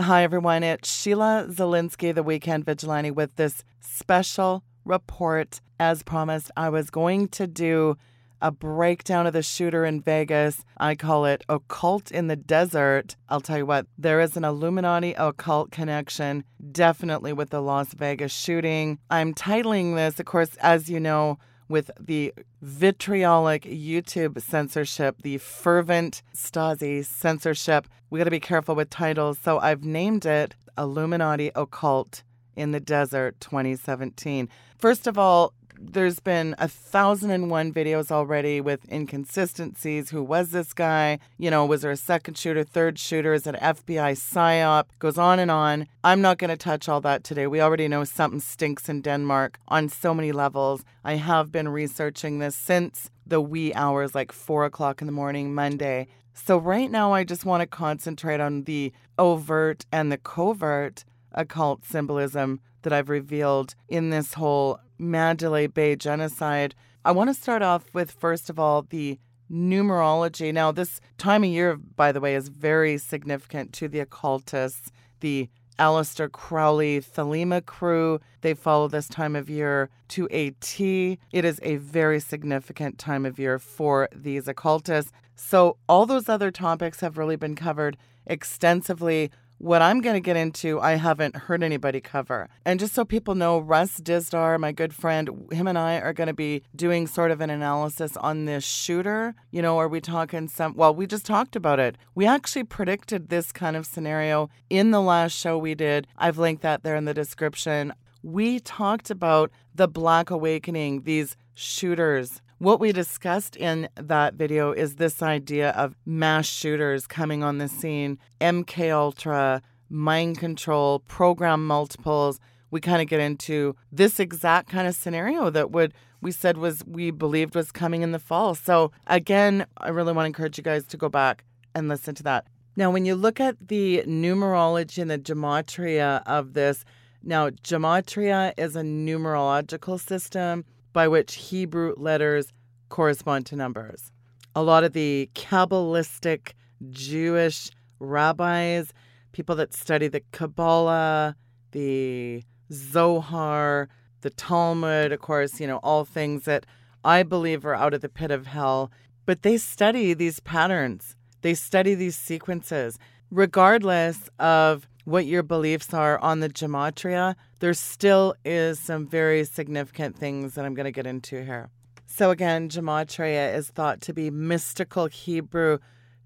Hi, everyone. It's Sheila Zilinsky, the Weekend Vigilante, with this special report. As promised, I was going to do a breakdown of the shooter in Vegas. I call it Occult in the Desert. I'll tell you what, there is an Illuminati occult connection, definitely with the Las Vegas shooting. I'm titling this, of course, as you know, with the vitriolic YouTube censorship, the fervent Stasi censorship. We got to be careful with titles. So I've named it Illuminati Occult in the Desert 2017. First of all, there's been a thousand and one videos already with inconsistencies. Who was this guy? You know, was there a second shooter, third shooter? Is it FBI psyop? Goes on and on. I'm not going to touch all that today. We already know something stinks in Denmark on so many levels. I have been researching this since the wee hours, like four o'clock in the morning, Monday. So, right now, I just want to concentrate on the overt and the covert occult symbolism that I've revealed in this whole Mandalay Bay genocide. I want to start off with, first of all, the numerology. Now, this time of year, by the way, is very significant to the occultists. The Aleister Crowley Thelema crew, they follow this time of year to a T. It is a very significant time of year for these occultists. So, all those other topics have really been covered extensively what I'm going to get into, I haven't heard anybody cover. And just so people know, Russ Dizdar, my good friend, him and I are going to be doing sort of an analysis on this shooter. You know, are we talking some? Well, we just talked about it. We actually predicted this kind of scenario in the last show we did. I've linked that there in the description. We talked about the Black Awakening, these shooters what we discussed in that video is this idea of mass shooters coming on the scene, MK Ultra, mind control, program multiples. We kind of get into this exact kind of scenario that would we said was we believed was coming in the fall. So again, I really want to encourage you guys to go back and listen to that. Now, when you look at the numerology and the gematria of this, now gematria is a numerological system by which Hebrew letters correspond to numbers. A lot of the Kabbalistic Jewish rabbis, people that study the Kabbalah, the Zohar, the Talmud, of course, you know, all things that I believe are out of the pit of hell, but they study these patterns. They study these sequences. Regardless of what your beliefs are on the gematria, there still is some very significant things that I'm going to get into here. So again, gematria is thought to be mystical Hebrew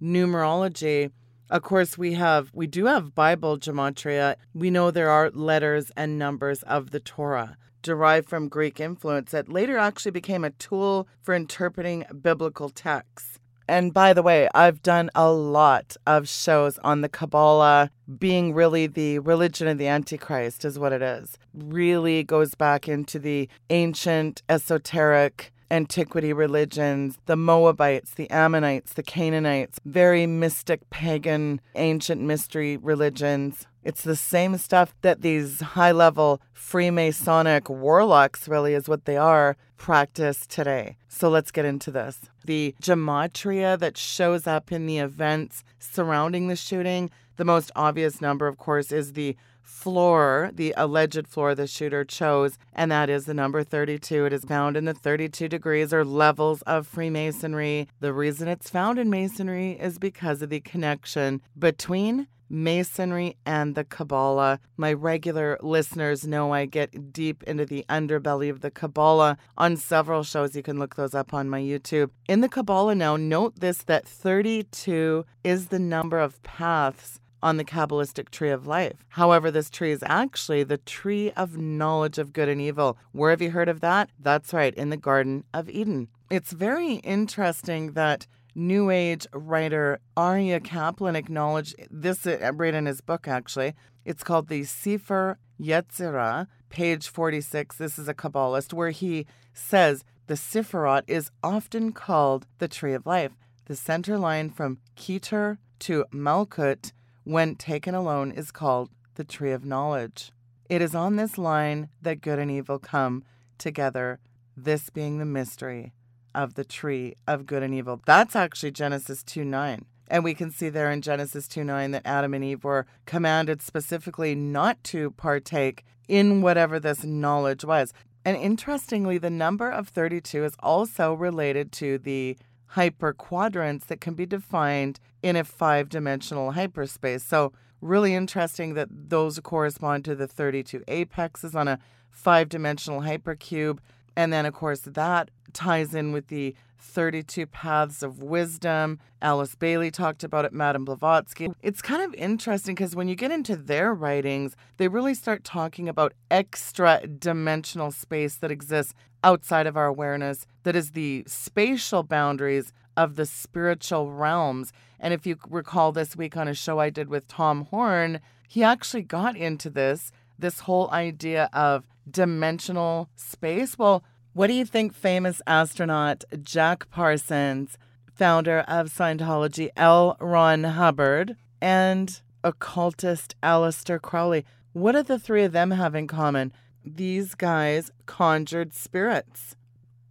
numerology. Of course, we have we do have Bible gematria. We know there are letters and numbers of the Torah derived from Greek influence that later actually became a tool for interpreting biblical texts. And by the way, I've done a lot of shows on the Kabbalah being really the religion of the Antichrist, is what it is. Really goes back into the ancient, esoteric antiquity religions, the Moabites, the Ammonites, the Canaanites, very mystic, pagan, ancient mystery religions. It's the same stuff that these high level Freemasonic warlocks, really, is what they are, practice today. So let's get into this. The gematria that shows up in the events surrounding the shooting, the most obvious number, of course, is the floor, the alleged floor the shooter chose, and that is the number 32. It is found in the 32 degrees or levels of Freemasonry. The reason it's found in Masonry is because of the connection between Masonry and the Kabbalah. My regular listeners know I get deep into the underbelly of the Kabbalah on several shows. You can look those up on my YouTube. In the Kabbalah now, note this that 32 is the number of paths on the Kabbalistic tree of life. However, this tree is actually the tree of knowledge of good and evil. Where have you heard of that? That's right, in the Garden of Eden. It's very interesting that New Age writer Aryeh Kaplan acknowledged this uh, right in his book, actually. It's called the Sefer Yetzirah, page 46. This is a Kabbalist, where he says the Sifrot is often called the tree of life. The center line from Keter to Malkut when taken alone, is called the tree of knowledge. It is on this line that good and evil come together, this being the mystery of the tree of good and evil. That's actually Genesis 2 9. And we can see there in Genesis 2 9 that Adam and Eve were commanded specifically not to partake in whatever this knowledge was. And interestingly, the number of 32 is also related to the hyperquadrants that can be defined in a five dimensional hyperspace. So, really interesting that those correspond to the 32 apexes on a five dimensional hypercube. And then, of course, that ties in with the 32 Paths of Wisdom. Alice Bailey talked about it, Madame Blavatsky. It's kind of interesting because when you get into their writings, they really start talking about extra dimensional space that exists outside of our awareness, that is the spatial boundaries of the spiritual realms. And if you recall this week on a show I did with Tom Horn, he actually got into this this whole idea of dimensional space. Well, what do you think famous astronaut Jack Parsons, founder of Scientology, L. Ron Hubbard, and occultist Aleister Crowley, what do the three of them have in common? These guys conjured spirits.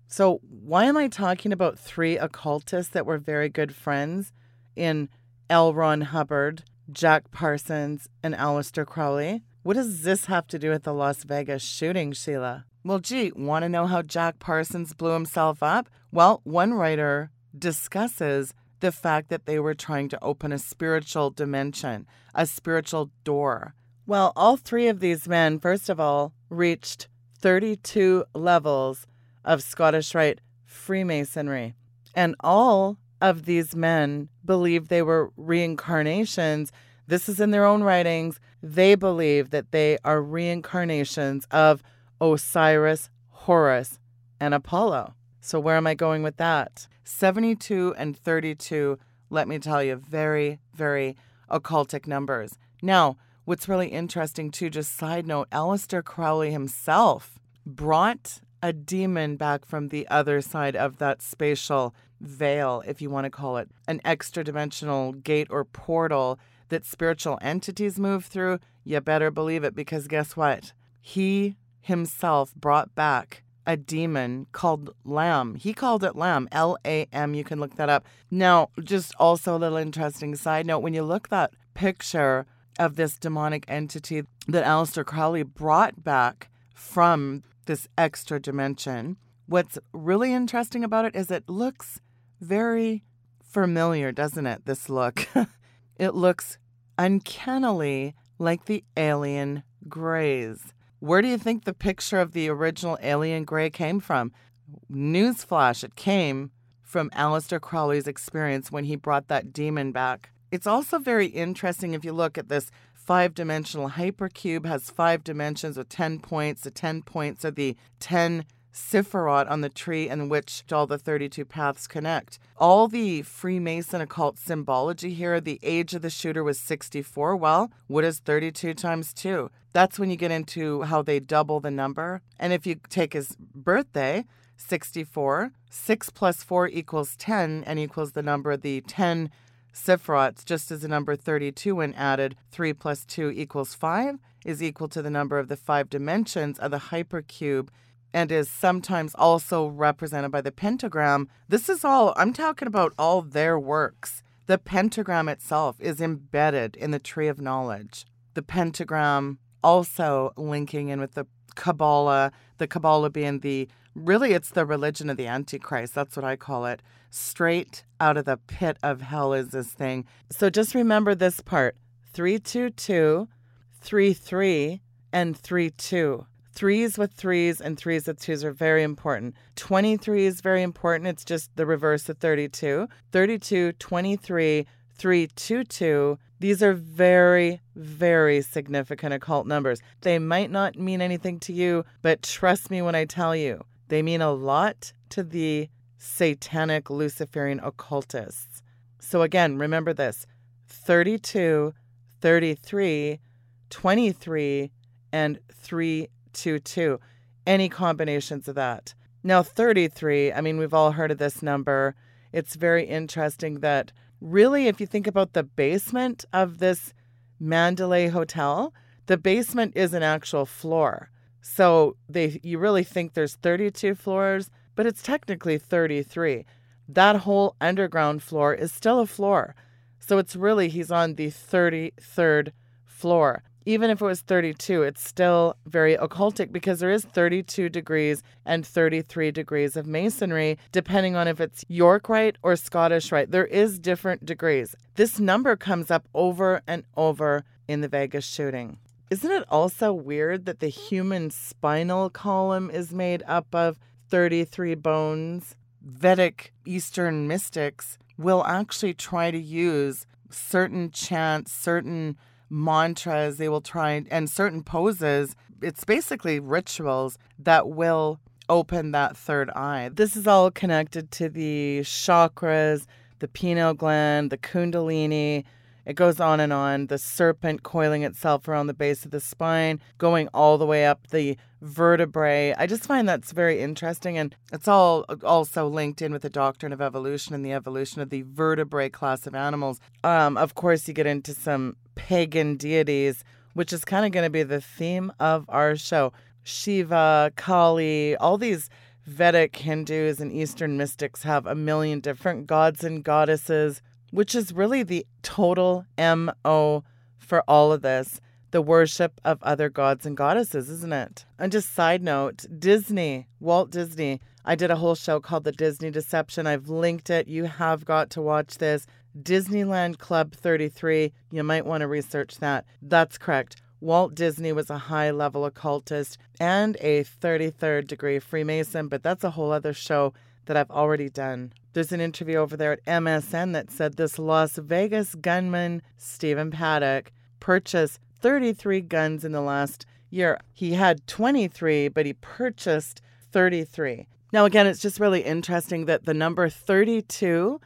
So, why am I talking about three occultists that were very good friends in L. Ron Hubbard, Jack Parsons, and Aleister Crowley? What does this have to do with the Las Vegas shooting, Sheila? Well, gee, want to know how Jack Parsons blew himself up? Well, one writer discusses the fact that they were trying to open a spiritual dimension, a spiritual door. Well, all three of these men, first of all, reached 32 levels of Scottish Rite Freemasonry. And all of these men believed they were reincarnations. This is in their own writings. They believe that they are reincarnations of Osiris, Horus, and Apollo. So, where am I going with that? 72 and 32, let me tell you, very, very occultic numbers. Now, what's really interesting, too, just side note Aleister Crowley himself brought a demon back from the other side of that spatial veil, if you want to call it, an extra dimensional gate or portal that spiritual entities move through. You better believe it because guess what? He himself brought back a demon called Lam. He called it Lam, L A M. You can look that up. Now, just also a little interesting side note when you look that picture of this demonic entity that Aleister Crowley brought back from this extra dimension, what's really interesting about it is it looks very familiar, doesn't it? This look. it looks uncannily like the alien Greys. Where do you think the picture of the original alien gray came from? Newsflash, it came from Aleister Crowley's experience when he brought that demon back. It's also very interesting if you look at this five dimensional hypercube has five dimensions with 10 points. The 10 points are the 10 Sephiroth on the tree in which all the 32 paths connect. All the Freemason occult symbology here, the age of the shooter was 64. Well, what is 32 times 2? That's when you get into how they double the number. And if you take his birthday, 64, 6 plus 4 equals 10 and equals the number of the 10 Sephiroths, just as the number 32 when added, 3 plus 2 equals 5, is equal to the number of the five dimensions of the hypercube and is sometimes also represented by the pentagram. This is all, I'm talking about all their works. The pentagram itself is embedded in the tree of knowledge. The pentagram also linking in with the Kabbalah, the Kabbalah being the really it's the religion of the Antichrist. That's what I call it. Straight out of the pit of hell is this thing. So just remember this part 322, 33, and 32. Threes with threes and threes with twos are very important. 23 is very important. It's just the reverse of 32. 32, 23, 322. These are very, very significant occult numbers. They might not mean anything to you, but trust me when I tell you, they mean a lot to the satanic Luciferian occultists. So again, remember this 32, 33, 23, and 3 two, two. Any combinations of that. Now, 33, I mean, we've all heard of this number. It's very interesting that really, if you think about the basement of this Mandalay Hotel, the basement is an actual floor. So they you really think there's 32 floors, but it's technically 33. That whole underground floor is still a floor. So it's really, he's on the 33rd floor. Even if it was 32, it's still very occultic because there is 32 degrees and 33 degrees of masonry, depending on if it's York Rite or Scottish Rite. There is different degrees. This number comes up over and over in the Vegas shooting. Isn't it also weird that the human spinal column is made up of 33 bones? Vedic Eastern mystics will actually try to use certain chants, certain mantras, they will try and certain poses. It's basically rituals that will open that third eye. This is all connected to the chakras, the pineal gland, the kundalini. It goes on and on. The serpent coiling itself around the base of the spine, going all the way up the vertebrae. I just find that's very interesting. And it's all also linked in with the doctrine of evolution and the evolution of the vertebrae class of animals. Um, of course, you get into some pagan deities, which is kind of going to be the theme of our show. Shiva, Kali, all these Vedic Hindus and Eastern mystics have a million different gods and goddesses, which is really the total MO for all of this the worship of other gods and goddesses, isn't it? And just side note Disney, Walt Disney, I did a whole show called The Disney Deception. I've linked it. You have got to watch this. Disneyland Club 33. You might want to research that. That's correct. Walt Disney was a high level occultist and a 33rd degree Freemason, but that's a whole other show that I've already done. There's an interview over there at MSN that said this Las Vegas gunman, Stephen Paddock, purchased 33 guns in the last year. He had 23, but he purchased 33. Now, again, it's just really interesting that the number 32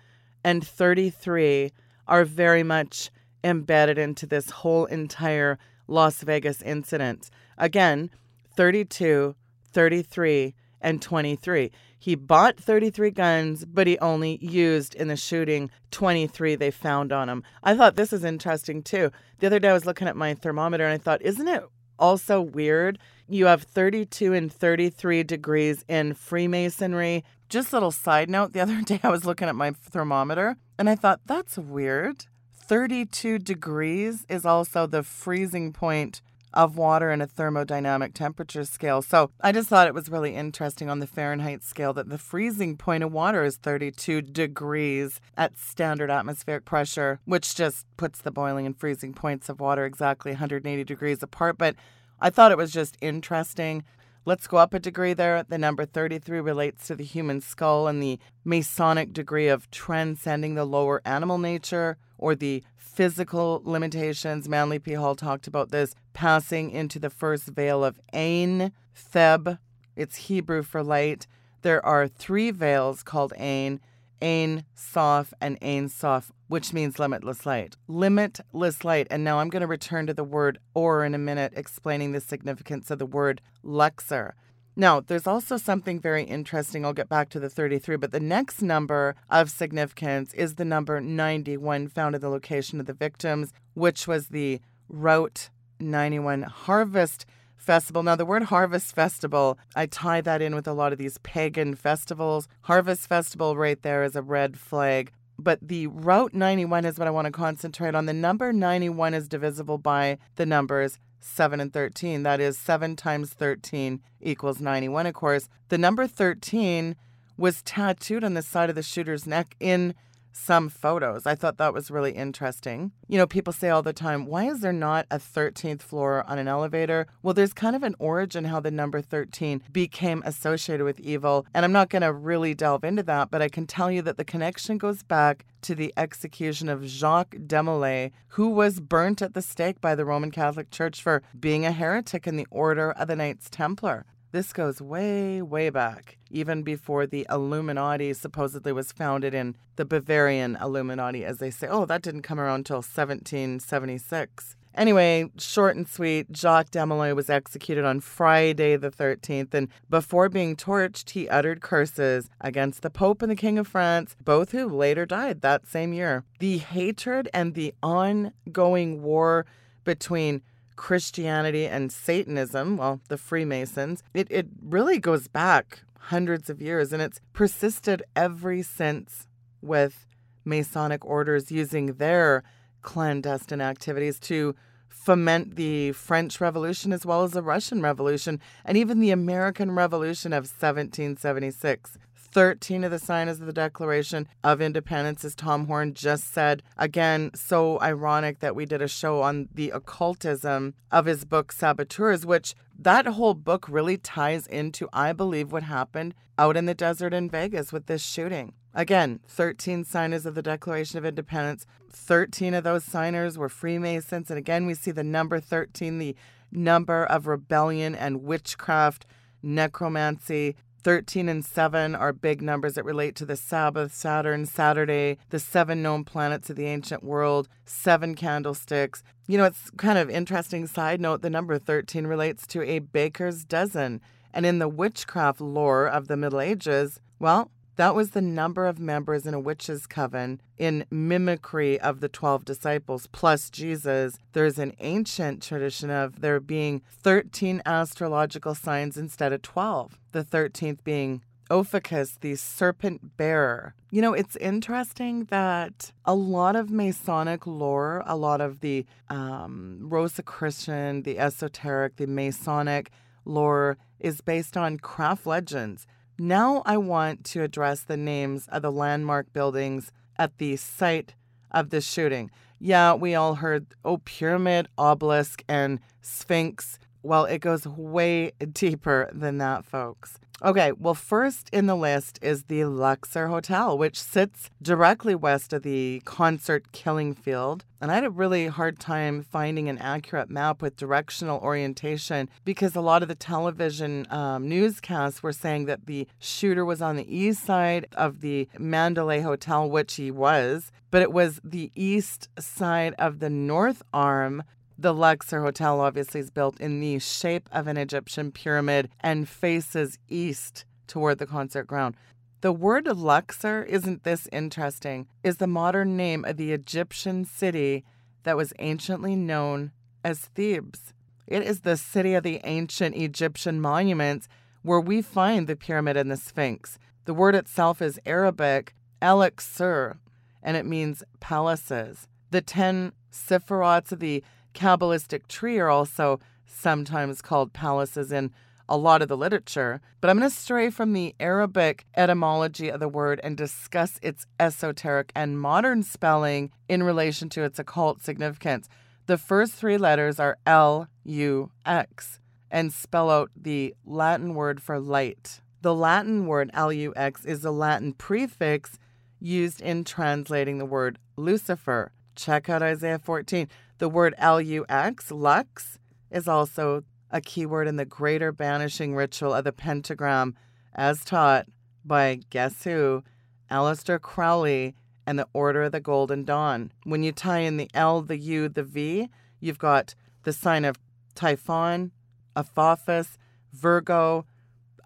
and 33 are very much embedded into this whole entire Las Vegas incident. Again, 32, 33, and 23. He bought 33 guns, but he only used in the shooting 23 they found on him. I thought this is interesting too. The other day I was looking at my thermometer and I thought, isn't it also weird? You have 32 and 33 degrees in Freemasonry just a little side note the other day I was looking at my thermometer and I thought, that's weird. 32 degrees is also the freezing point of water in a thermodynamic temperature scale. So I just thought it was really interesting on the Fahrenheit scale that the freezing point of water is 32 degrees at standard atmospheric pressure, which just puts the boiling and freezing points of water exactly 180 degrees apart. But I thought it was just interesting. Let's go up a degree there. The number 33 relates to the human skull and the Masonic degree of transcending the lower animal nature or the physical limitations. Manly P. Hall talked about this passing into the first veil of Ain, Theb. It's Hebrew for light. There are three veils called Ain, Ain Sof, and Ain Sof, which means limitless light. Limitless light. And now I'm going to return to the word or in a minute, explaining the significance of the word Luxor. Now, there's also something very interesting. I'll get back to the 33, but the next number of significance is the number 91 found in the location of the victims, which was the Route 91 Harvest Festival. Now, the word Harvest Festival, I tie that in with a lot of these pagan festivals. Harvest Festival right there is a red flag. But the Route 91 is what I want to concentrate on. The number 91 is divisible by the numbers 7 and 13. That is 7 times 13 equals 91, of course. The number 13 was tattooed on the side of the shooter's neck in some photos. I thought that was really interesting. You know, people say all the time, why is there not a 13th floor on an elevator? Well, there's kind of an origin how the number 13 became associated with evil. And I'm not going to really delve into that, but I can tell you that the connection goes back to the execution of Jacques de Molay, who was burnt at the stake by the Roman Catholic Church for being a heretic in the Order of the Knights Templar. This goes way, way back, even before the Illuminati supposedly was founded in the Bavarian Illuminati, as they say. Oh, that didn't come around until 1776. Anyway, short and sweet, Jacques de was executed on Friday the 13th, and before being torched, he uttered curses against the Pope and the King of France, both who later died that same year. The hatred and the ongoing war between Christianity and Satanism, well, the Freemasons, it, it really goes back hundreds of years and it's persisted ever since with Masonic orders using their clandestine activities to foment the French Revolution as well as the Russian Revolution and even the American Revolution of 1776. 13 of the signers of the Declaration of Independence, as Tom Horn just said. Again, so ironic that we did a show on the occultism of his book Saboteurs, which that whole book really ties into, I believe, what happened out in the desert in Vegas with this shooting. Again, 13 signers of the Declaration of Independence. 13 of those signers were Freemasons. And again, we see the number 13, the number of rebellion and witchcraft, necromancy, 13 and 7 are big numbers that relate to the Sabbath, Saturn, Saturday, the seven known planets of the ancient world, seven candlesticks. You know, it's kind of interesting side note the number 13 relates to a baker's dozen. And in the witchcraft lore of the Middle Ages, well, that was the number of members in a witch's coven in mimicry of the 12 disciples plus Jesus. There's an ancient tradition of there being 13 astrological signs instead of 12, the 13th being Ophiuchus, the serpent bearer. You know, it's interesting that a lot of Masonic lore, a lot of the um, Rosicrucian, the esoteric, the Masonic lore is based on craft legends. Now I want to address the names of the landmark buildings at the site of the shooting. Yeah, we all heard, oh, pyramid, obelisk, and sphinx. Well, it goes way deeper than that, folks. Okay, well, first in the list is the Luxor Hotel, which sits directly west of the concert killing field. And I had a really hard time finding an accurate map with directional orientation because a lot of the television um, newscasts were saying that the shooter was on the east side of the Mandalay Hotel, which he was, but it was the east side of the north arm the Luxor Hotel obviously is built in the shape of an Egyptian pyramid and faces east toward the concert ground. The word Luxor isn't this interesting, is the modern name of the Egyptian city that was anciently known as Thebes. It is the city of the ancient Egyptian monuments where we find the pyramid and the Sphinx. The word itself is Arabic, Elixir, and it means palaces. The ten sephirots of the Kabbalistic tree are also sometimes called palaces in a lot of the literature, but I'm going to stray from the Arabic etymology of the word and discuss its esoteric and modern spelling in relation to its occult significance. The first three letters are L U X and spell out the Latin word for light. The Latin word LUX is a Latin prefix used in translating the word Lucifer. Check out Isaiah 14. The word lux, lux, is also a keyword in the greater banishing ritual of the pentagram as taught by guess who? Aleister Crowley and the Order of the Golden Dawn. When you tie in the L, the U, the V, you've got the sign of Typhon, Apophis, Virgo,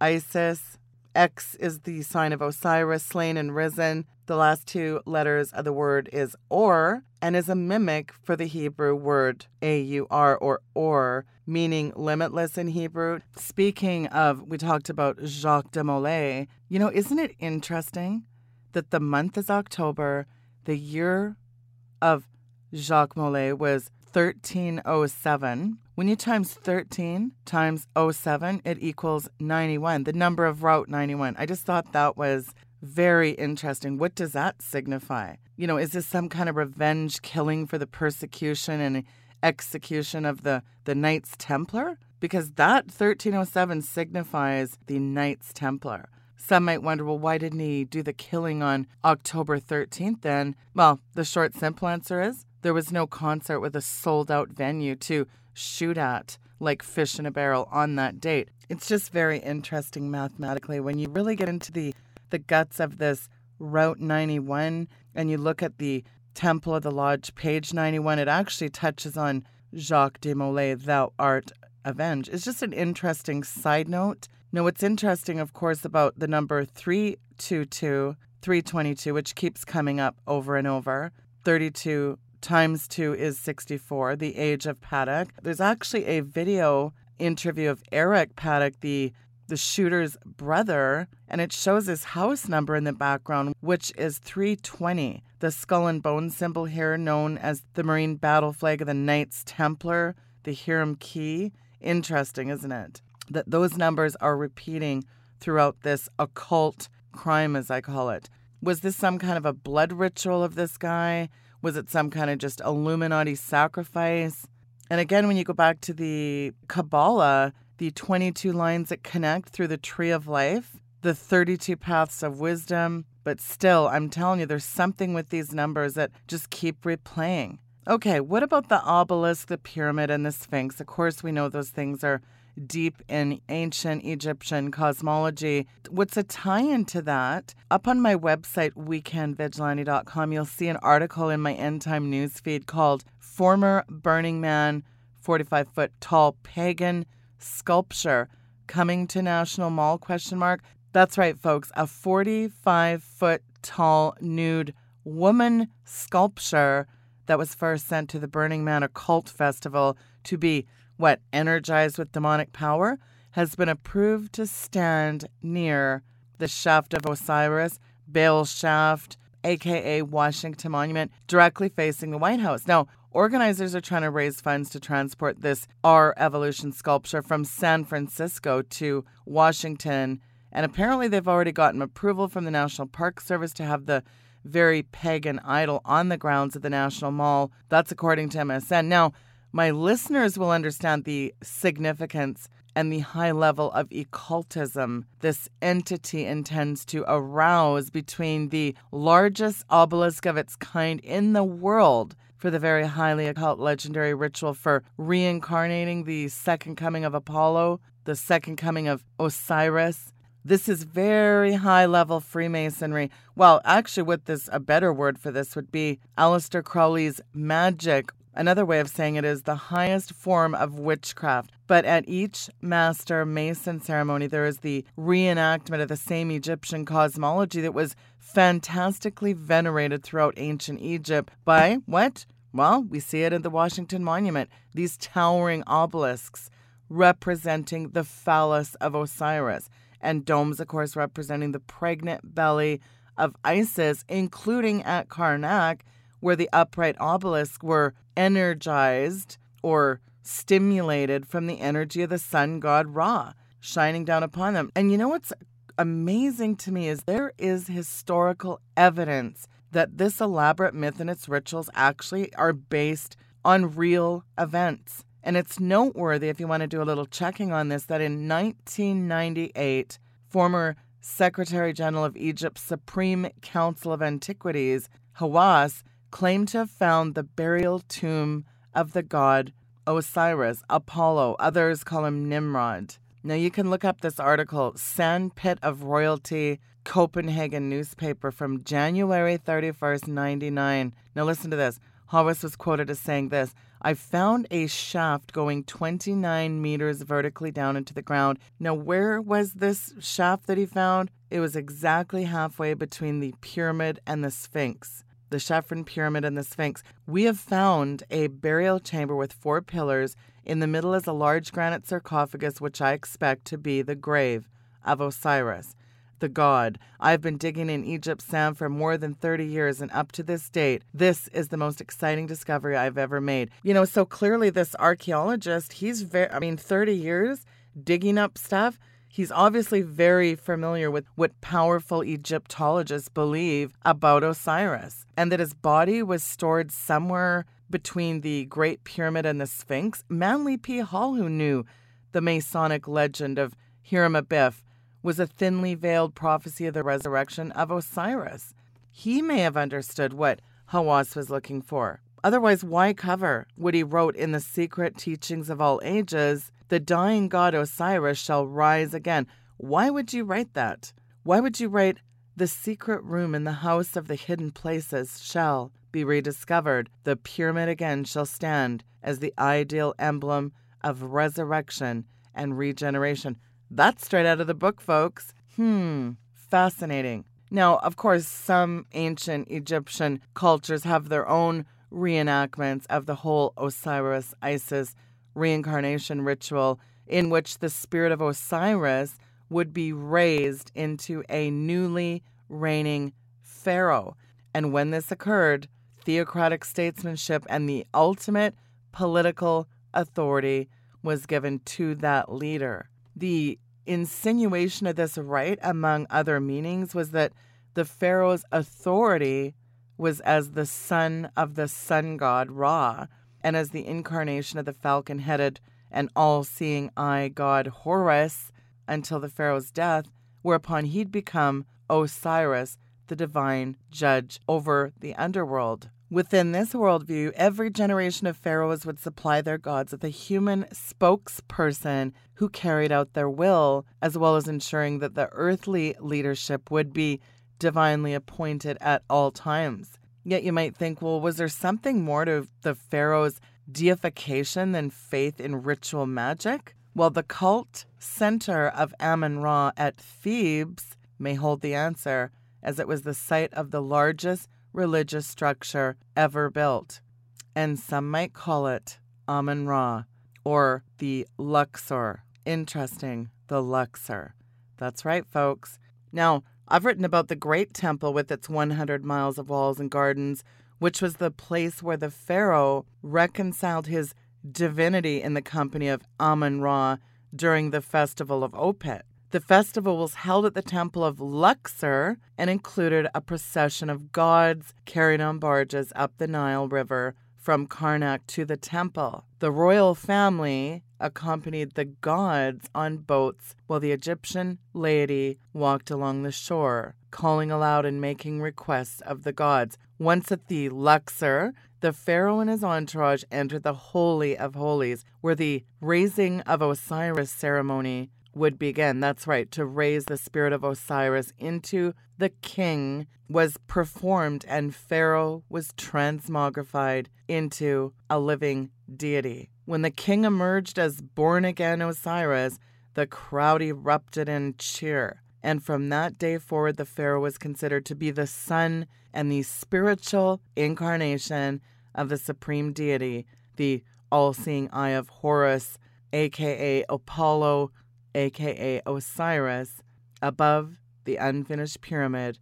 Isis. X is the sign of Osiris, slain and risen. The last two letters of the word is or and is a mimic for the Hebrew word A-U-R or or, meaning limitless in Hebrew. Speaking of, we talked about Jacques de Molay. You know, isn't it interesting that the month is October, the year of Jacques Molay was 1307. When you times 13 times 07, it equals 91, the number of Route 91. I just thought that was very interesting. What does that signify? You know, is this some kind of revenge killing for the persecution and execution of the, the Knights Templar? Because that 1307 signifies the Knights Templar. Some might wonder, well, why didn't he do the killing on October 13th then? Well, the short, simple answer is there was no concert with a sold out venue to shoot at like fish in a barrel on that date. It's just very interesting mathematically when you really get into the the guts of this Route 91 and you look at the Temple of the Lodge, page 91, it actually touches on Jacques de Molay, Thou Art Avenged. It's just an interesting side note. Now, what's interesting, of course, about the number 322, 322, which keeps coming up over and over, 32 times 2 is 64, the age of Paddock. There's actually a video interview of Eric Paddock, the the shooter's brother, and it shows his house number in the background, which is 320. The skull and bone symbol here, known as the Marine battle flag of the Knights Templar, the Hiram Key. Interesting, isn't it? That those numbers are repeating throughout this occult crime, as I call it. Was this some kind of a blood ritual of this guy? Was it some kind of just Illuminati sacrifice? And again, when you go back to the Kabbalah, the 22 lines that connect through the tree of life, the 32 paths of wisdom, but still, I'm telling you, there's something with these numbers that just keep replaying. Okay, what about the obelisk, the pyramid, and the sphinx? Of course, we know those things are deep in ancient Egyptian cosmology. What's a tie in to that? Up on my website, weekendvigilante.com, you'll see an article in my end time newsfeed called Former Burning Man 45 Foot Tall Pagan Sculpture Coming to National Mall? Question mark. That's right, folks. A 45 foot tall nude woman sculpture that was first sent to the Burning Man Occult Festival to be what energized with demonic power, has been approved to stand near the shaft of Osiris, Baal's shaft, aka Washington Monument, directly facing the White House. Now, organizers are trying to raise funds to transport this R Evolution sculpture from San Francisco to Washington, and apparently they've already gotten approval from the National Park Service to have the very pagan idol on the grounds of the National Mall. That's according to MSN. Now, my listeners will understand the significance and the high level of occultism this entity intends to arouse between the largest obelisk of its kind in the world for the very highly occult legendary ritual for reincarnating the second coming of Apollo, the second coming of Osiris. This is very high level Freemasonry. Well, actually, what this a better word for this would be Aleister Crowley's magic Another way of saying it is the highest form of witchcraft. But at each master mason ceremony, there is the reenactment of the same Egyptian cosmology that was fantastically venerated throughout ancient Egypt by what? Well, we see it in the Washington Monument, these towering obelisks representing the phallus of Osiris, and domes, of course, representing the pregnant belly of Isis, including at Karnak where the upright obelisks were energized or stimulated from the energy of the sun god Ra shining down upon them. And you know what's amazing to me is there is historical evidence that this elaborate myth and its rituals actually are based on real events. And it's noteworthy, if you want to do a little checking on this, that in 1998, former Secretary General of Egypt's Supreme Council of Antiquities, Hawass, claim to have found the burial tomb of the god Osiris, Apollo. Others call him Nimrod. Now you can look up this article, Sand Pit of Royalty, Copenhagen newspaper from January 31st, 99. Now listen to this. Hawass was quoted as saying this I found a shaft going 29 meters vertically down into the ground. Now, where was this shaft that he found? It was exactly halfway between the pyramid and the Sphinx the Chephren Pyramid, and the Sphinx, we have found a burial chamber with four pillars. In the middle is a large granite sarcophagus, which I expect to be the grave of Osiris, the god. I've been digging in Egypt sand for more than 30 years, and up to this date, this is the most exciting discovery I've ever made. You know, so clearly, this archaeologist, he's very, I mean, 30 years digging up stuff He's obviously very familiar with what powerful Egyptologists believe about Osiris, and that his body was stored somewhere between the Great Pyramid and the Sphinx. Manly P. Hall, who knew the Masonic legend of Hiram Abiff, was a thinly veiled prophecy of the resurrection of Osiris. He may have understood what Hawass was looking for. Otherwise, why cover what he wrote in the secret teachings of all ages the dying god Osiris shall rise again. Why would you write that? Why would you write, The secret room in the house of the hidden places shall be rediscovered? The pyramid again shall stand as the ideal emblem of resurrection and regeneration. That's straight out of the book, folks. Hmm, fascinating. Now, of course, some ancient Egyptian cultures have their own reenactments of the whole Osiris Isis reincarnation ritual in which the spirit of Osiris would be raised into a newly reigning pharaoh. And when this occurred, theocratic statesmanship and the ultimate political authority was given to that leader. The insinuation of this right, among other meanings, was that the pharaoh's authority was as the son of the sun god Ra, and as the incarnation of the falcon headed and all seeing eye god Horus until the pharaoh's death, whereupon he'd become Osiris, the divine judge over the underworld. Within this worldview, every generation of pharaohs would supply their gods with a human spokesperson who carried out their will, as well as ensuring that the earthly leadership would be divinely appointed at all times. Yet you might think, well, was there something more to the pharaoh's deification than faith in ritual magic? Well, the cult center of Amun Ra at Thebes may hold the answer, as it was the site of the largest religious structure ever built. And some might call it Amun Ra or the Luxor. Interesting, the Luxor. That's right, folks. Now, I've written about the Great Temple with its 100 miles of walls and gardens, which was the place where the Pharaoh reconciled his divinity in the company of Amun Ra during the festival of Opet. The festival was held at the temple of Luxor and included a procession of gods carried on barges up the Nile River from Karnak to the temple. The royal family accompanied the gods on boats while the Egyptian laity walked along the shore, calling aloud and making requests of the gods. Once at the Luxor, the pharaoh and his entourage entered the Holy of Holies, where the raising of Osiris ceremony would begin. That's right, to raise the spirit of Osiris into the king was performed, and Pharaoh was transmogrified into a living deity. When the king emerged as born again Osiris, the crowd erupted in cheer. And from that day forward, the Pharaoh was considered to be the son and the spiritual incarnation of the supreme deity, the all seeing eye of Horus, aka Apollo, aka Osiris, above the unfinished pyramid.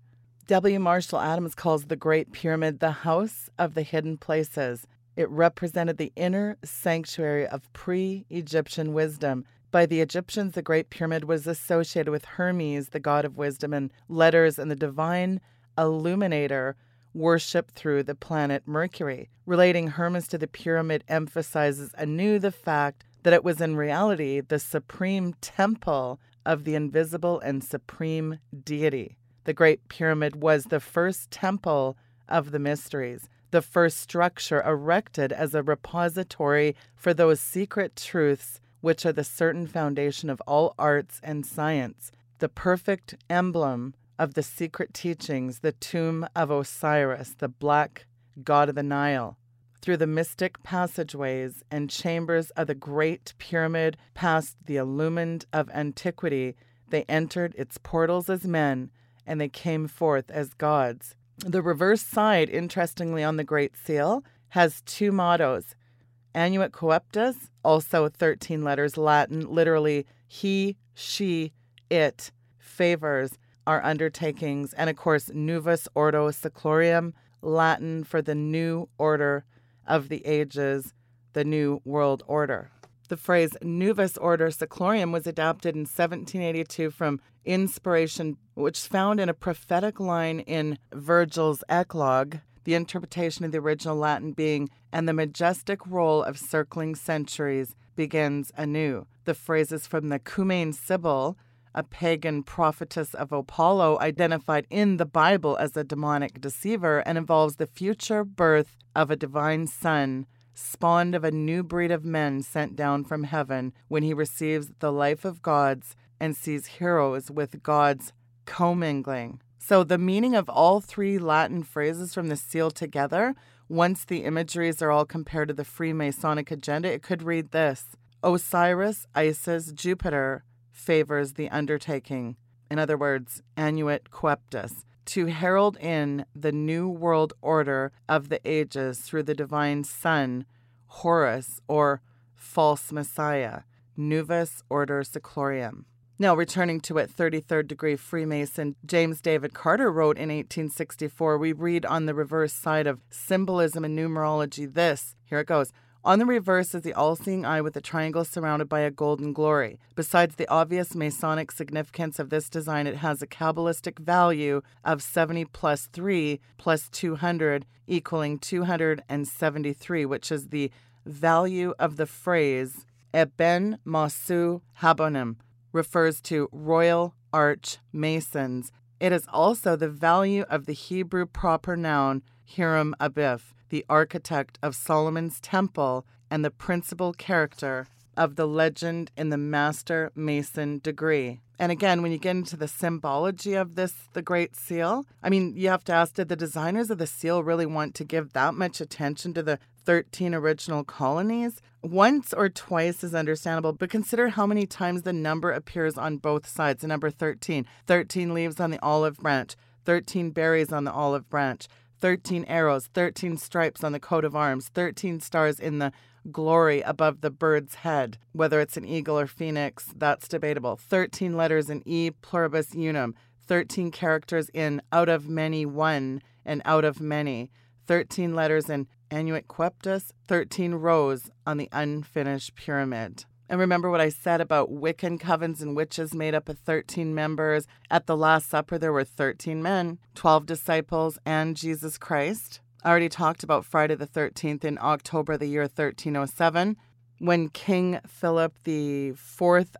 W. Marsham Adams calls the Great Pyramid the house of the hidden places. It represented the inner sanctuary of pre Egyptian wisdom. By the Egyptians, the Great Pyramid was associated with Hermes, the god of wisdom and letters, and the divine illuminator worshipped through the planet Mercury. Relating Hermes to the pyramid emphasizes anew the fact that it was in reality the supreme temple of the invisible and supreme deity. The Great Pyramid was the first temple of the mysteries, the first structure erected as a repository for those secret truths which are the certain foundation of all arts and science, the perfect emblem of the secret teachings, the tomb of Osiris, the black god of the Nile through the mystic passageways and chambers of the Great Pyramid past the illumined of antiquity, they entered its portals as men, and they came forth as gods. The reverse side, interestingly, on the Great Seal, has two mottos Annuit Coeptis, also 13 letters, Latin, literally he, she, it, favors our undertakings, and of course, Novus Ordo Seclorum, Latin for the new order of the ages, the New World Order. The phrase Novus Ordo Seclorum was adopted in 1782 from inspiration, which is found in a prophetic line in Virgil's Eclogue, the interpretation of the original Latin being, and the majestic roll of circling centuries begins anew. The phrase is from the Cumaean Sibyl, a pagan prophetess of Apollo identified in the Bible as a demonic deceiver and involves the future birth of a divine son, spawned of a new breed of men sent down from heaven when he receives the life of gods and sees heroes with gods commingling. So, the meaning of all three Latin phrases from the seal together, once the imageries are all compared to the Freemasonic agenda, it could read this Osiris, Isis, Jupiter, favors the undertaking, in other words, annuit coeptis, to herald in the new world order of the ages through the divine Son, Horus, or false Messiah, Novus Ordo Seclorum. Now, returning to it, 33rd degree Freemason James David Carter wrote in 1864, we read on the reverse side of symbolism and numerology this. Here it goes. On the reverse is the all seeing eye with a triangle surrounded by a golden glory. Besides the obvious Masonic significance of this design, it has a Kabbalistic value of 70 plus 3 plus 200 equaling 273, which is the value of the phrase Eben Masu Habonim refers to Royal Arch Masons. It is also the value of the Hebrew proper noun Hiram Abif, the architect of Solomon's temple and the principal character of the legend in the Master Mason degree. And again, when you get into the symbology of this, the Great Seal, I mean, you have to ask did the designers of the seal really want to give that much attention to the 13 original colonies? Once or twice is understandable, but consider how many times the number appears on both sides. The number 13, 13 leaves on the olive branch, 13 berries on the olive branch, 13 arrows, 13 stripes on the coat of arms, 13 stars in the glory above the bird's head. Whether it's an eagle or phoenix, that's debatable. 13 letters in E pluribus unum, 13 characters in out of many one and out of many, 13 letters in Annuit Coeptis, 13 rows on the unfinished pyramid. And remember what I said about Wiccan covens and witches made up of 13 members. At the Last Supper, there were 13 men, 12 disciples, and Jesus Christ. I already talked about Friday the 13th in October the year 1307 when King Philip IV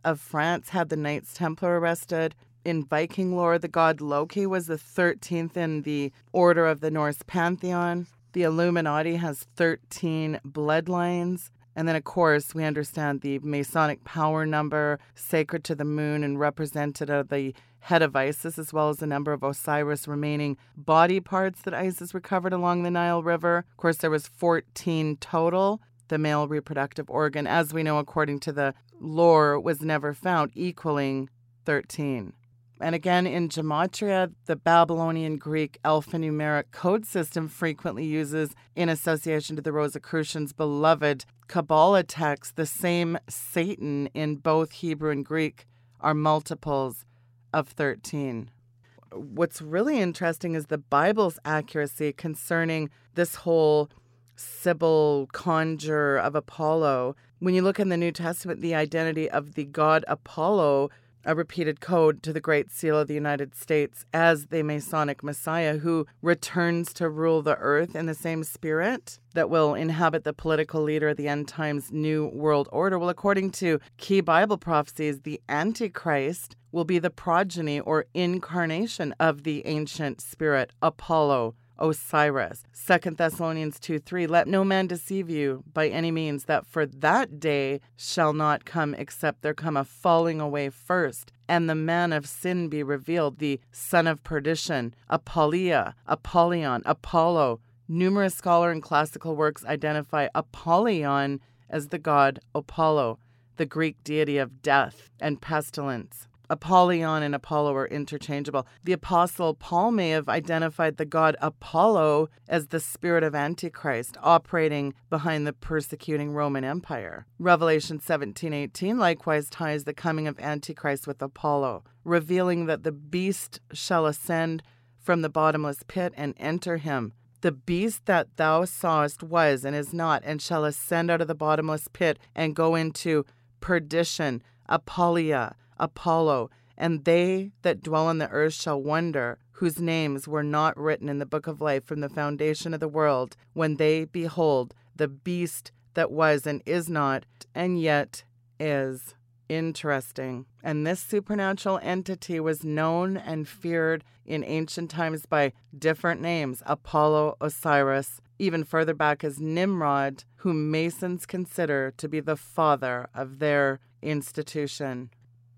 of France had the Knights Templar arrested. In Viking lore, the god Loki was the 13th in the Order of the Norse Pantheon. The Illuminati has 13 bloodlines. And then, of course, we understand the Masonic power number, sacred to the moon and represented at the head of Isis, as well as the number of Osiris remaining body parts that Isis recovered along the Nile River. Of course, there was 14 total. The male reproductive organ, as we know according to the lore, was never found, equaling 13. And again, in Gematria, the Babylonian Greek alphanumeric code system frequently uses, in association to the Rosicrucians' beloved Kabbalah text, the same Satan in both Hebrew and Greek are multiples of 13. What's really interesting is the Bible's accuracy concerning this whole Sibyl conjure of Apollo. When you look in the New Testament, the identity of the god Apollo a repeated code to the Great Seal of the United States as the Masonic Messiah who returns to rule the earth in the same spirit that will inhabit the political leader of the end times new world order. Well, according to key Bible prophecies, the Antichrist will be the progeny or incarnation of the ancient spirit Apollo Osiris. 2 Thessalonians 2 3 Let no man deceive you by any means, that for that day shall not come except there come a falling away first, and the man of sin be revealed, the son of perdition, Apollia, Apollyon, Apollo. Numerous scholar and classical works identify Apollyon as the god Apollo, the Greek deity of death and pestilence. Apollyon and Apollo are interchangeable. The apostle Paul may have identified the god Apollo as the spirit of Antichrist operating behind the persecuting Roman Empire. Revelation 17:18 likewise ties the coming of Antichrist with Apollo, revealing that the beast shall ascend from the bottomless pit and enter him. The beast that thou sawest was and is not, and shall ascend out of the bottomless pit and go into perdition, Apollia Apollo, and they that dwell on the earth shall wonder, whose names were not written in the book of life from the foundation of the world, when they behold the beast that was and is not, and yet is. Interesting. And this supernatural entity was known and feared in ancient times by different names Apollo, Osiris, even further back as Nimrod, whom Masons consider to be the father of their institution.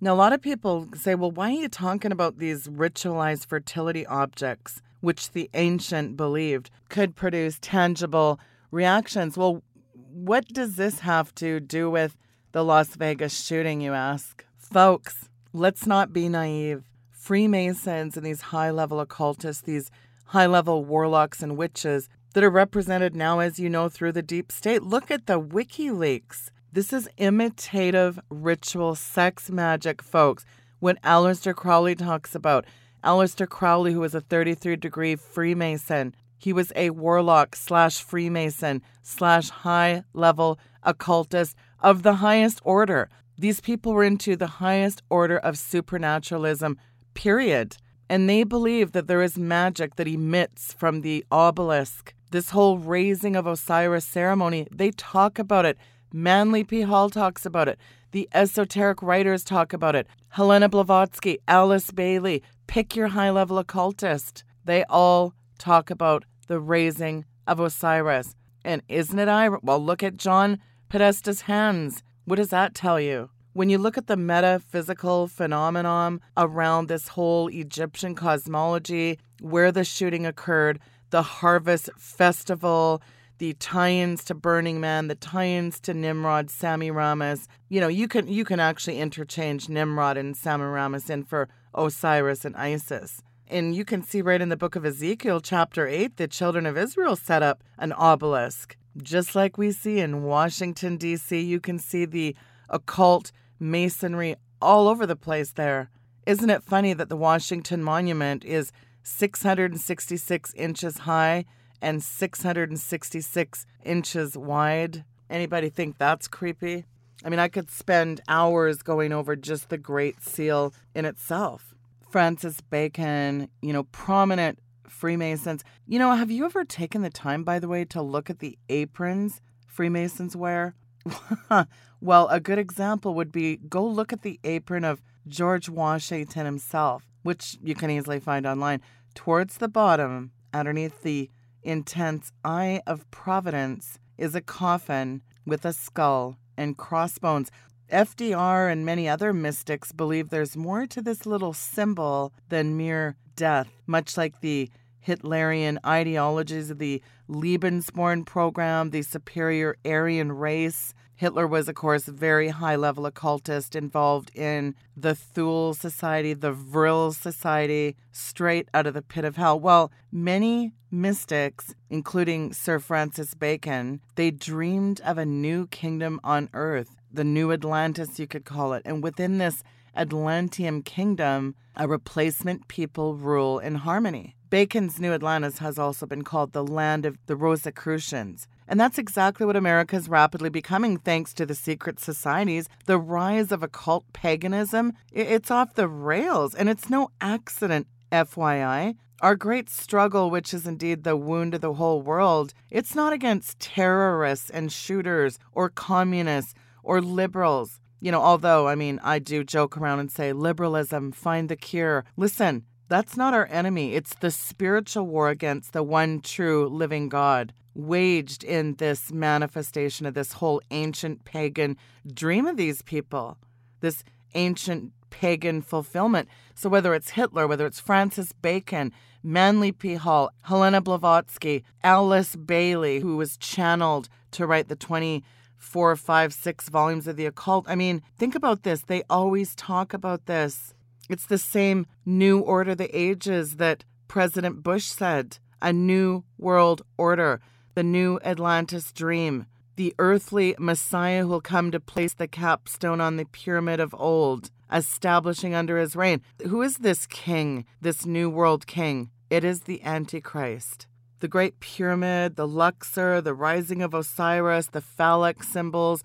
Now, a lot of people say, well, why are you talking about these ritualized fertility objects, which the ancient believed could produce tangible reactions? Well, what does this have to do with the Las Vegas shooting, you ask? Folks, let's not be naive. Freemasons and these high level occultists, these high level warlocks and witches that are represented now, as you know, through the deep state. Look at the WikiLeaks. This is imitative ritual sex magic, folks. When Aleister Crowley talks about. Aleister Crowley, who was a 33 degree Freemason, he was a warlock slash Freemason slash high level occultist of the highest order. These people were into the highest order of supernaturalism, period. And they believe that there is magic that emits from the obelisk. This whole raising of Osiris ceremony, they talk about it. Manly P. Hall talks about it. The esoteric writers talk about it. Helena Blavatsky, Alice Bailey, pick your high level occultist. They all talk about the raising of Osiris. And isn't it I? Well, look at John Podesta's hands. What does that tell you? When you look at the metaphysical phenomenon around this whole Egyptian cosmology, where the shooting occurred, the harvest festival, the tie-ins to Burning Man, the tie-ins to Nimrod, Semiramis. You know, you can you can actually interchange Nimrod and Semiramis in for Osiris and Isis. And you can see right in the book of Ezekiel, chapter 8, the children of Israel set up an obelisk. Just like we see in Washington, D.C., you can see the occult masonry all over the place there. Isn't it funny that the Washington Monument is 666 inches high and 666 inches wide? Anybody think that's creepy? I mean, I could spend hours going over just the Great Seal in itself. Francis Bacon, you know, prominent Freemasons. You know, have you ever taken the time, by the way, to look at the aprons Freemasons wear? well, a good example would be go look at the apron of George Washington himself, which you can easily find online. Towards the bottom, underneath the intense eye of providence, is a coffin with a skull and crossbones. FDR and many other mystics believe there's more to this little symbol than mere death, much like the Hitlerian ideologies of the Lebensborn program, the superior Aryan race. Hitler was, of course, a very high level occultist involved in the Thule Society, the Vril Society, straight out of the pit of hell. Well, many mystics, including Sir Francis Bacon, they dreamed of a new kingdom on earth, the new Atlantis, you could call it. And within this Atlantean kingdom, a replacement people rule in harmony. Bacon's New Atlantis has also been called the land of the Rosicrucians. And that's exactly what America is rapidly becoming thanks to the secret societies, the rise of occult paganism. It's off the rails, and it's no accident, FYI. Our great struggle, which is indeed the wound of the whole world, it's not against terrorists and shooters or communists or liberals. You know, although, I mean, I do joke around and say liberalism, find the cure. Listen, that's not our enemy. It's the spiritual war against the one true living God waged in this manifestation of this whole ancient pagan dream of these people, this ancient pagan fulfillment. So whether it's Hitler, whether it's Francis Bacon, Manly P. Hall, Helena Blavatsky, Alice Bailey, who was channeled to write the 24, 5, 6 volumes of the occult. I mean, think about this. They always talk about this it's the same new order the ages that President Bush said a new world order, the new Atlantis dream, the earthly Messiah who will come to place the capstone on the pyramid of old, establishing under his reign. Who is this king, this new world king? It is the Antichrist. The Great Pyramid, the Luxor, the rising of Osiris, the phallic symbols,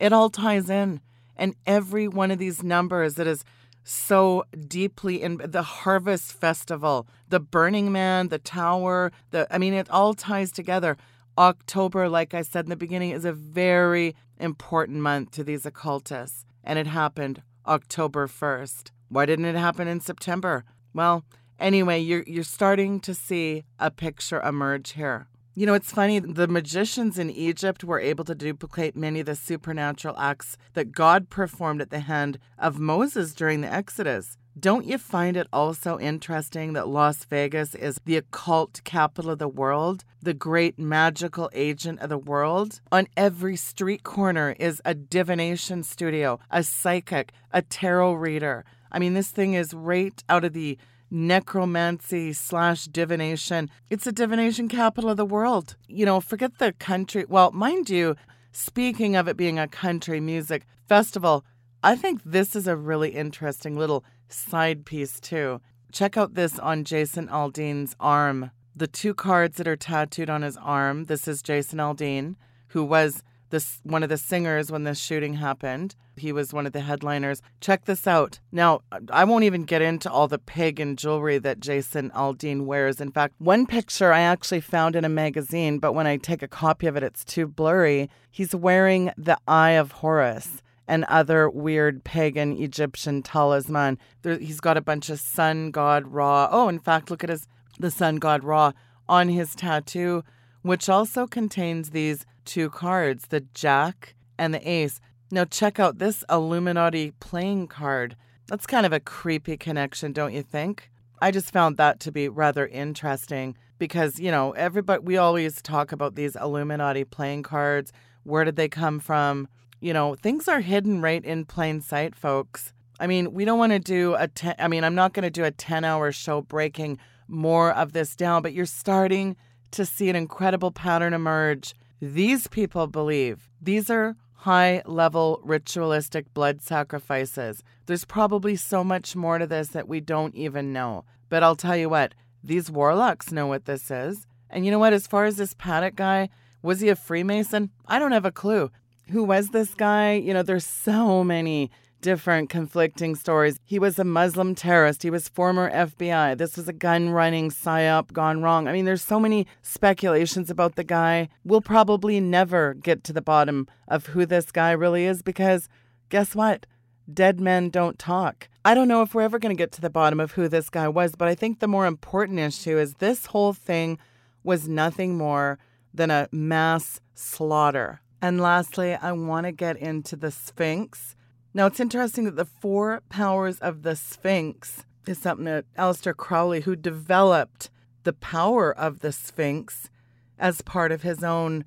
it all ties in. And every one of these numbers that is so deeply in the harvest festival the burning man the tower the i mean it all ties together. October like i said in the beginning is a very important month to these occultists and it happened october 1st why didn't it happen in september? Well anyway you're you're starting to see a picture emerge here you know, it's funny, the magicians in Egypt were able to duplicate many of the supernatural acts that God performed at the hand of Moses during the Exodus. Don't you find it also interesting that Las Vegas is the occult capital of the world, the great magical agent of the world? On every street corner is a divination studio, a psychic, a tarot reader. I mean, this thing is right out of the necromancy slash divination. It's a divination capital of the world. You know, forget the country. Well, mind you, speaking of it being a country music festival, I think this is a really interesting little side piece too. Check out this on Jason Aldean's arm. The two cards that are tattooed on his arm. This is Jason Aldean, who was this one of the singers when this shooting happened. He was one of the headliners. Check this out. Now, I won't even get into all the pagan jewelry that Jason Aldean wears. In fact, one picture I actually found in a magazine, but when I take a copy of it, it's too blurry. He's wearing the Eye of Horus and other weird pagan Egyptian talisman. There, he's got a bunch of sun god Ra. Oh, in fact, look at his the sun god Ra on his tattoo, which also contains these two cards, the Jack and the Ace. Now, check out this Illuminati playing card. That's kind of a creepy connection, don't you think? I just found that to be rather interesting because, you know, everybody, we always talk about these Illuminati playing cards. Where did they come from? You know, things are hidden right in plain sight, folks. I mean, we don't want to do a 10, I mean, I'm not going to do a 10 hour show breaking more of this down, but you're starting to see an incredible pattern emerge these people believe these are high level ritualistic blood sacrifices. There's probably so much more to this that we don't even know. But I'll tell you what, these warlocks know what this is. And you know what? As far as this Paddock guy, was he a Freemason? I don't have a clue. Who was this guy? You know, there's so many different conflicting stories. He was a Muslim terrorist. He was former FBI. This was a gun running psyop gone wrong. I mean, there's so many speculations about the guy. We'll probably never get to the bottom of who this guy really is because guess what? Dead men don't talk. I don't know if we're ever going to get to the bottom of who this guy was, but I think the more important issue is this whole thing was nothing more than a mass slaughter. And lastly, I want to get into the Sphinx now, it's interesting that the four powers of the Sphinx is something that Aleister Crowley, who developed the power of the Sphinx as part of his own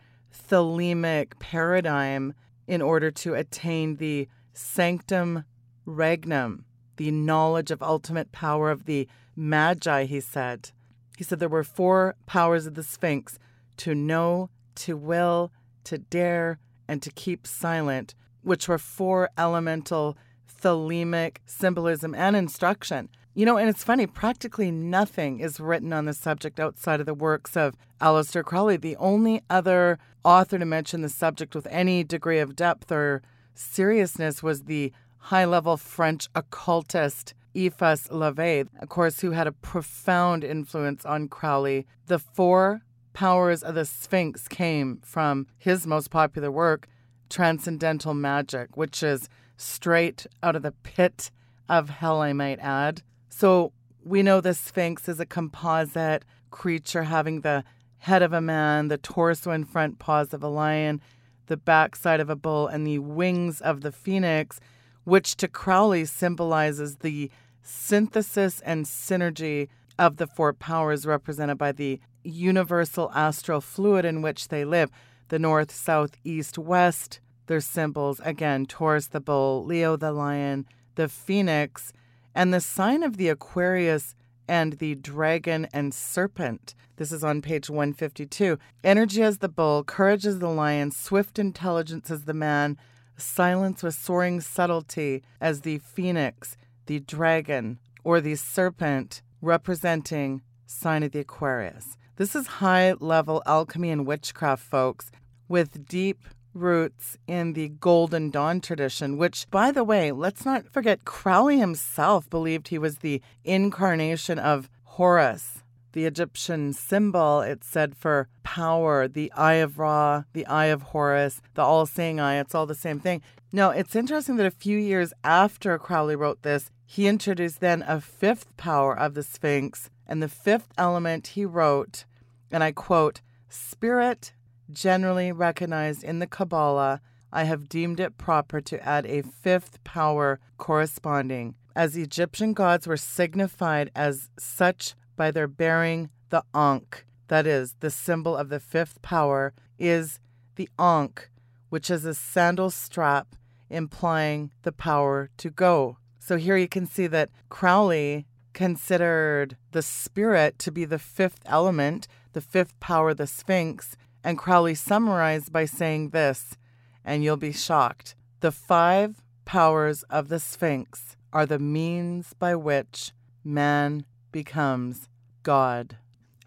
thelemic paradigm in order to attain the sanctum regnum, the knowledge of ultimate power of the Magi, he said. He said there were four powers of the Sphinx to know, to will, to dare, and to keep silent which were four elemental thelemic symbolism and instruction. You know, and it's funny, practically nothing is written on the subject outside of the works of Aleister Crowley. The only other author to mention the subject with any degree of depth or seriousness was the high level French occultist Eliphas Levi, of course, who had a profound influence on Crowley. The four powers of the Sphinx came from his most popular work, transcendental magic, which is straight out of the pit of hell, I might add. So we know the Sphinx is a composite creature having the head of a man, the torso and front paws of a lion, the backside of a bull, and the wings of the phoenix, which to Crowley symbolizes the synthesis and synergy of the four powers represented by the universal astral fluid in which they live the north, south, east, west. Their symbols again Taurus the bull, Leo the lion, the phoenix, and the sign of the Aquarius and the dragon and serpent. This is on page 152. Energy as the bull, courage as the lion, swift intelligence as the man, silence with soaring subtlety as the phoenix, the dragon, or the serpent, representing sign of the Aquarius. This is high level alchemy and witchcraft, folks, with deep roots in the Golden Dawn tradition, which, by the way, let's not forget, Crowley himself believed he was the incarnation of Horus, the Egyptian symbol, it said for power, the Eye of Ra, the Eye of Horus, the all seeing eye, it's all the same thing. Now, it's interesting that a few years after Crowley wrote this, he introduced then a fifth power of the Sphinx, and the fifth element he wrote, and I quote, Spirit generally recognized in the Kabbalah, I have deemed it proper to add a fifth power corresponding, as Egyptian gods were signified as such by their bearing the Ankh, that is, the symbol of the fifth power, is the Ankh, which is a sandal strap implying the power to go. So here you can see that Crowley considered the spirit to be the fifth element, the fifth power, the Sphinx, and Crowley summarized by saying this, and you'll be shocked. The five powers of the Sphinx are the means by which man becomes God.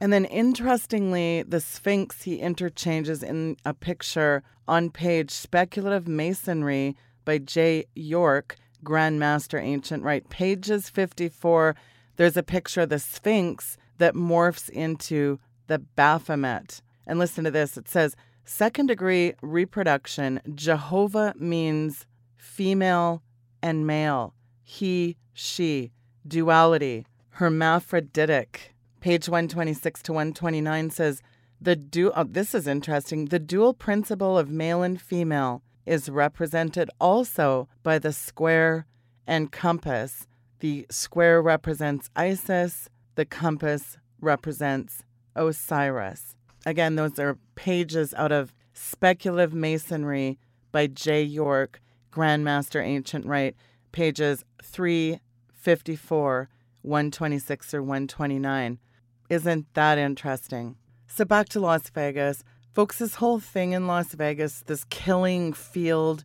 And then, interestingly, the Sphinx he interchanges in a picture on page Speculative Masonry by J. York, Grand Master Ancient Rite. Pages 54, there's a picture of the Sphinx that morphs into the Baphomet. And listen to this it says, second degree reproduction, Jehovah means female and male, he, she, duality, hermaphroditic. Page 126 to 129 says, the du- oh, this is interesting. The dual principle of male and female is represented also by the square and compass. The square represents Isis, the compass represents Osiris. Again, those are pages out of Speculative Masonry by J. York, Grandmaster Ancient Rite, pages 354, 126 or 129. Isn't that interesting? So back to Las Vegas. Folks, this whole thing in Las Vegas, this killing field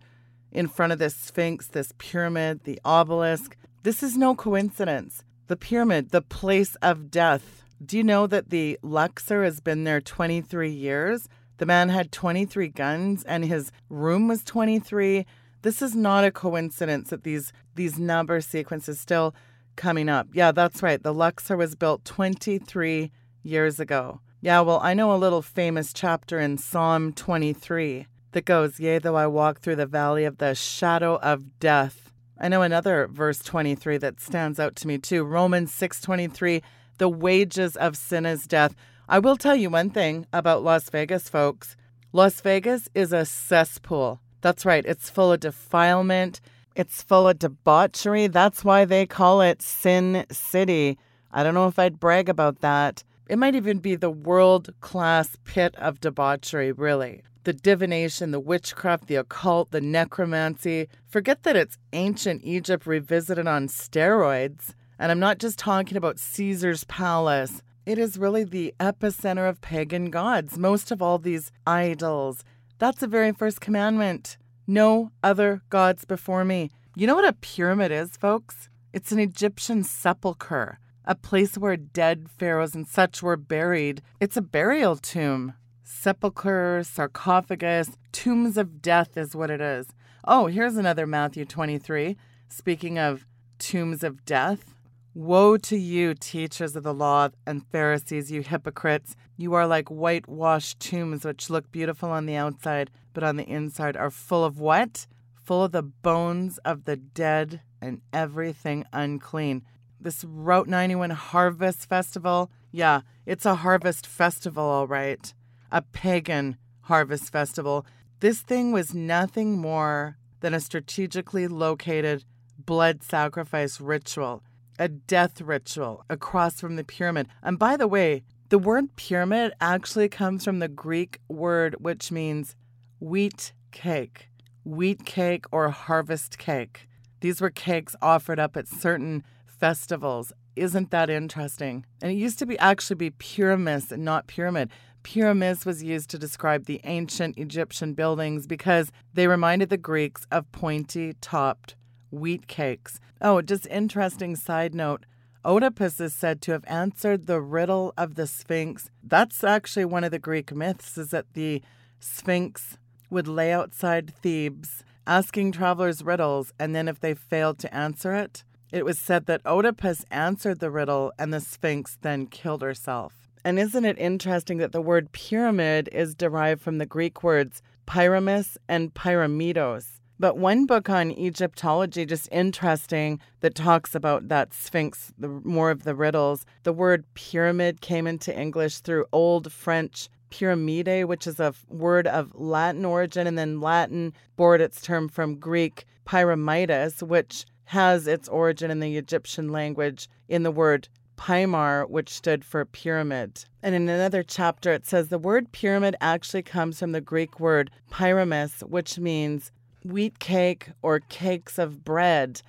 in front of this Sphinx, this pyramid, the obelisk, this is no coincidence. The pyramid, the place of death. Do you know that the Luxor has been there 23 years? The man had 23 guns and his room was 23. This is not a coincidence that these these number sequences still coming up. Yeah, that's right. The Luxor was built 23 years ago. Yeah, well, I know a little famous chapter in Psalm 23 that goes, Yea, though I walk through the valley of the shadow of death. I know another verse 23 that stands out to me too. Romans 6:23, the wages of sin is death. I will tell you one thing about Las Vegas, folks. Las Vegas is a cesspool. That's right, it's full of defilement, it's full of debauchery. That's why they call it Sin City. I don't know if I'd brag about that. It might even be the world class pit of debauchery, really. The divination, the witchcraft, the occult, the necromancy. Forget that it's ancient Egypt revisited on steroids. And I'm not just talking about Caesar's palace. It is really the epicenter of pagan gods. Most of all these idols. That's the very first commandment. No other gods before me. You know what a pyramid is, folks? It's an Egyptian sepulchre a place where dead pharaohs and such were buried. It's a burial tomb. Sepulchre, sarcophagus, tombs of death is what it is. Oh, here's another Matthew 23. Speaking of tombs of death. Woe to you, teachers of the law and Pharisees, you hypocrites! You are like whitewashed tombs which look beautiful on the outside, but on the inside are full of what? Full of the bones of the dead and everything unclean this Route 91 Harvest Festival. Yeah, it's a harvest festival, all right. A pagan harvest festival. This thing was nothing more than a strategically located blood sacrifice ritual, a death ritual across from the pyramid. And by the way, the word pyramid actually comes from the Greek word which means wheat cake, wheat cake or harvest cake. These were cakes offered up at certain festivals. Isn't that interesting? And it used to be actually be pyramis and not pyramid. Pyramis was used to describe the ancient Egyptian buildings because they reminded the Greeks of pointy topped wheat cakes. Oh, just interesting side note. Oedipus is said to have answered the riddle of the Sphinx. That's actually one of the Greek myths is that the Sphinx would lay outside Thebes asking travelers riddles and then if they failed to answer it, it was said that Oedipus answered the riddle and the Sphinx then killed herself. And isn't it interesting that the word pyramid is derived from the Greek words pyramis and pyramidos? But one book on Egyptology, just interesting, that talks about that Sphinx, the more of the riddles. The word pyramid came into English through Old French pyramide, which is a word of Latin origin, and then Latin borrowed its term from Greek pyramidas, which has its origin in the Egyptian language in the word Pymar, which stood for pyramid. And in another chapter, it says the word pyramid actually comes from the Greek word pyramis, which means wheat cake or cakes of bread.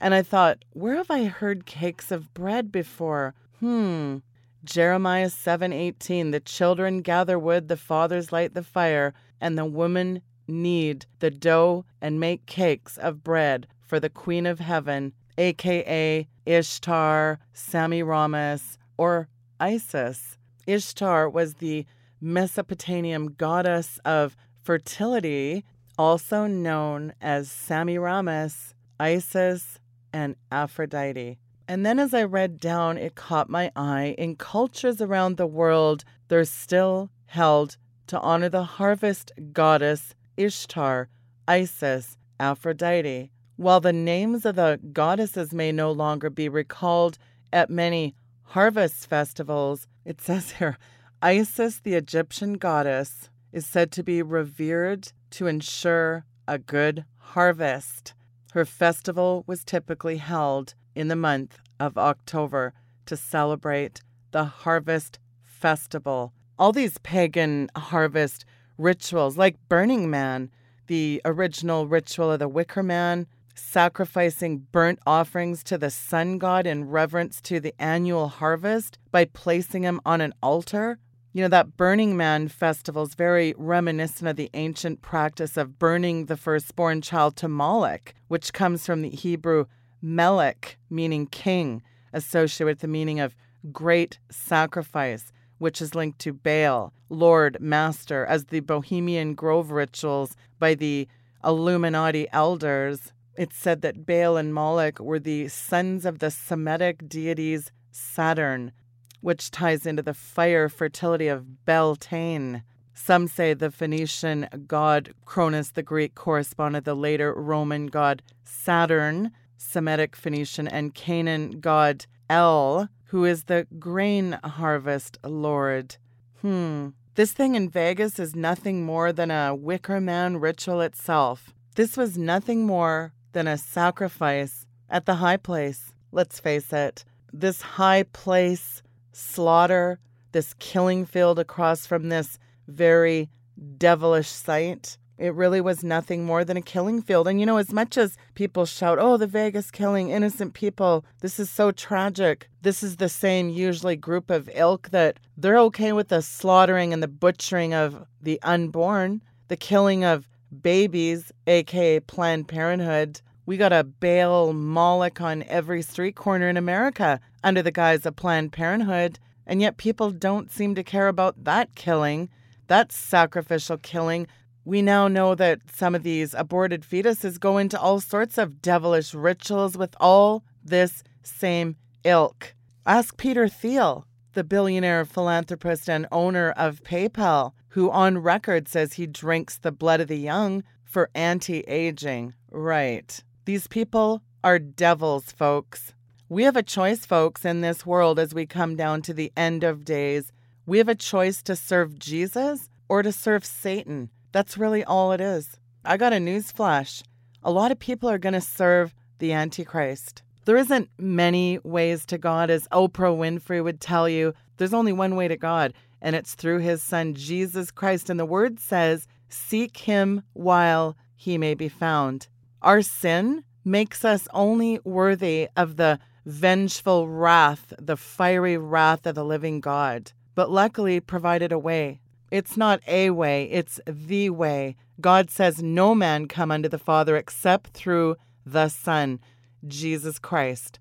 And I thought, where have I heard cakes of bread before? Hmm. Jeremiah 7:18 The children gather wood, the fathers light the fire, and the women knead the dough and make cakes of bread for the Queen of Heaven, aka Ishtar, Semiramis, or Isis. Ishtar was the Mesopotamian goddess of fertility, also known as Semiramis, Isis, and Aphrodite. And then as I read down, it caught my eye. In cultures around the world, they're still held to honor the harvest goddess Ishtar, Isis, Aphrodite. While the names of the goddesses may no longer be recalled at many harvest festivals, it says here Isis, the Egyptian goddess, is said to be revered to ensure a good harvest. Her festival was typically held in the month of October to celebrate the harvest festival. All these pagan harvest rituals, like Burning Man, the original ritual of the Wicker Man, sacrificing burnt offerings to the sun god in reverence to the annual harvest by placing him on an altar. You know, that Burning Man festival is very reminiscent of the ancient practice of burning the firstborn child to Moloch, which comes from the Hebrew melech, meaning king, associated with the meaning of great sacrifice, which is linked to Baal, Lord, Master, as the Bohemian Grove rituals by the Illuminati elders it's said that Baal and Moloch were the sons of the Semitic deities Saturn, which ties into the fire fertility of Beltane. Some say the Phoenician god Cronus the Greek corresponded the later Roman god Saturn, Semitic Phoenician, and Canaan god El, who is the grain harvest lord. Hmm. This thing in Vegas is nothing more than a Wicker Man ritual itself. This was nothing more than a sacrifice at the high place. Let's face it, this high place slaughter, this killing field across from this very devilish site, it really was nothing more than a killing field. And you know, as much as people shout, oh, the Vegas killing innocent people, this is so tragic. This is the same, usually, group of ilk that they're okay with the slaughtering and the butchering of the unborn, the killing of babies, aka Planned Parenthood. We got a Baal Moloch on every street corner in America under the guise of Planned Parenthood, and yet people don't seem to care about that killing, that sacrificial killing. We now know that some of these aborted fetuses go into all sorts of devilish rituals with all this same ilk. Ask Peter Thiel, the billionaire philanthropist and owner of PayPal, who on record says he drinks the blood of the young for anti aging. Right. These people are devils, folks. We have a choice, folks, in this world as we come down to the end of days. We have a choice to serve Jesus or to serve Satan. That's really all it is. I got a news flash. A lot of people are going to serve the Antichrist. There isn't many ways to God, as Oprah Winfrey would tell you. There's only one way to God, and it's through his son Jesus Christ. And the word says, Seek him while he may be found. Our sin makes us only worthy of the vengeful wrath, the fiery wrath of the living God, but luckily provided a way. It's not a way, it's the way. God says no man come unto the Father except through the Son, Jesus Christ.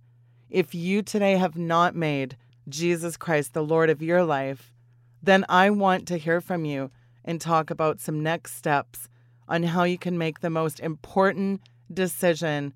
If you today have not made Jesus Christ the Lord of your life, then I want to hear from you and talk about some next steps on how you can make the most important decision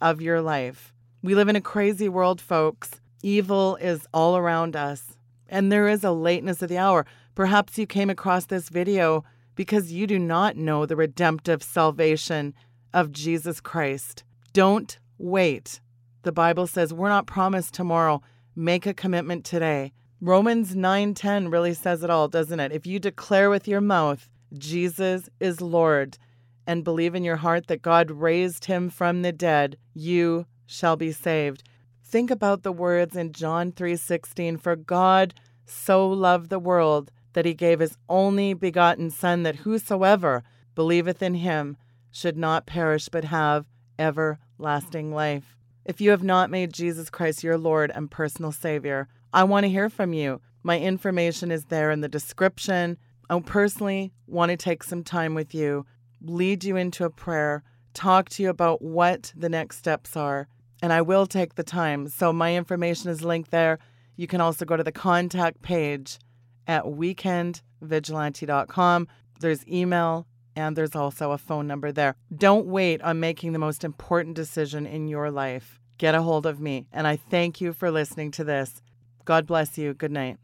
of your life. We live in a crazy world, folks. Evil is all around us, and there is a lateness of the hour. Perhaps you came across this video because you do not know the redemptive salvation of Jesus Christ. Don't wait. The Bible says we're not promised tomorrow. Make a commitment today. Romans 9:10 really says it all, doesn't it? If you declare with your mouth Jesus is Lord and believe in your heart that God raised him from the dead, you shall be saved. Think about the words in John 3:16 for God so loved the world that he gave his only begotten son that whosoever believeth in him should not perish but have everlasting life. If you have not made Jesus Christ your Lord and personal Savior, I want to hear from you. My information is there in the description. I personally want to take some time with you, lead you into a prayer, talk to you about what the next steps are. And I will take the time. So my information is linked there. You can also go to the contact page at weekendvigilante.com. There's email and there's also a phone number there. Don't wait on making the most important decision in your life. Get a hold of me. And I thank you for listening to this. God bless you. Good night.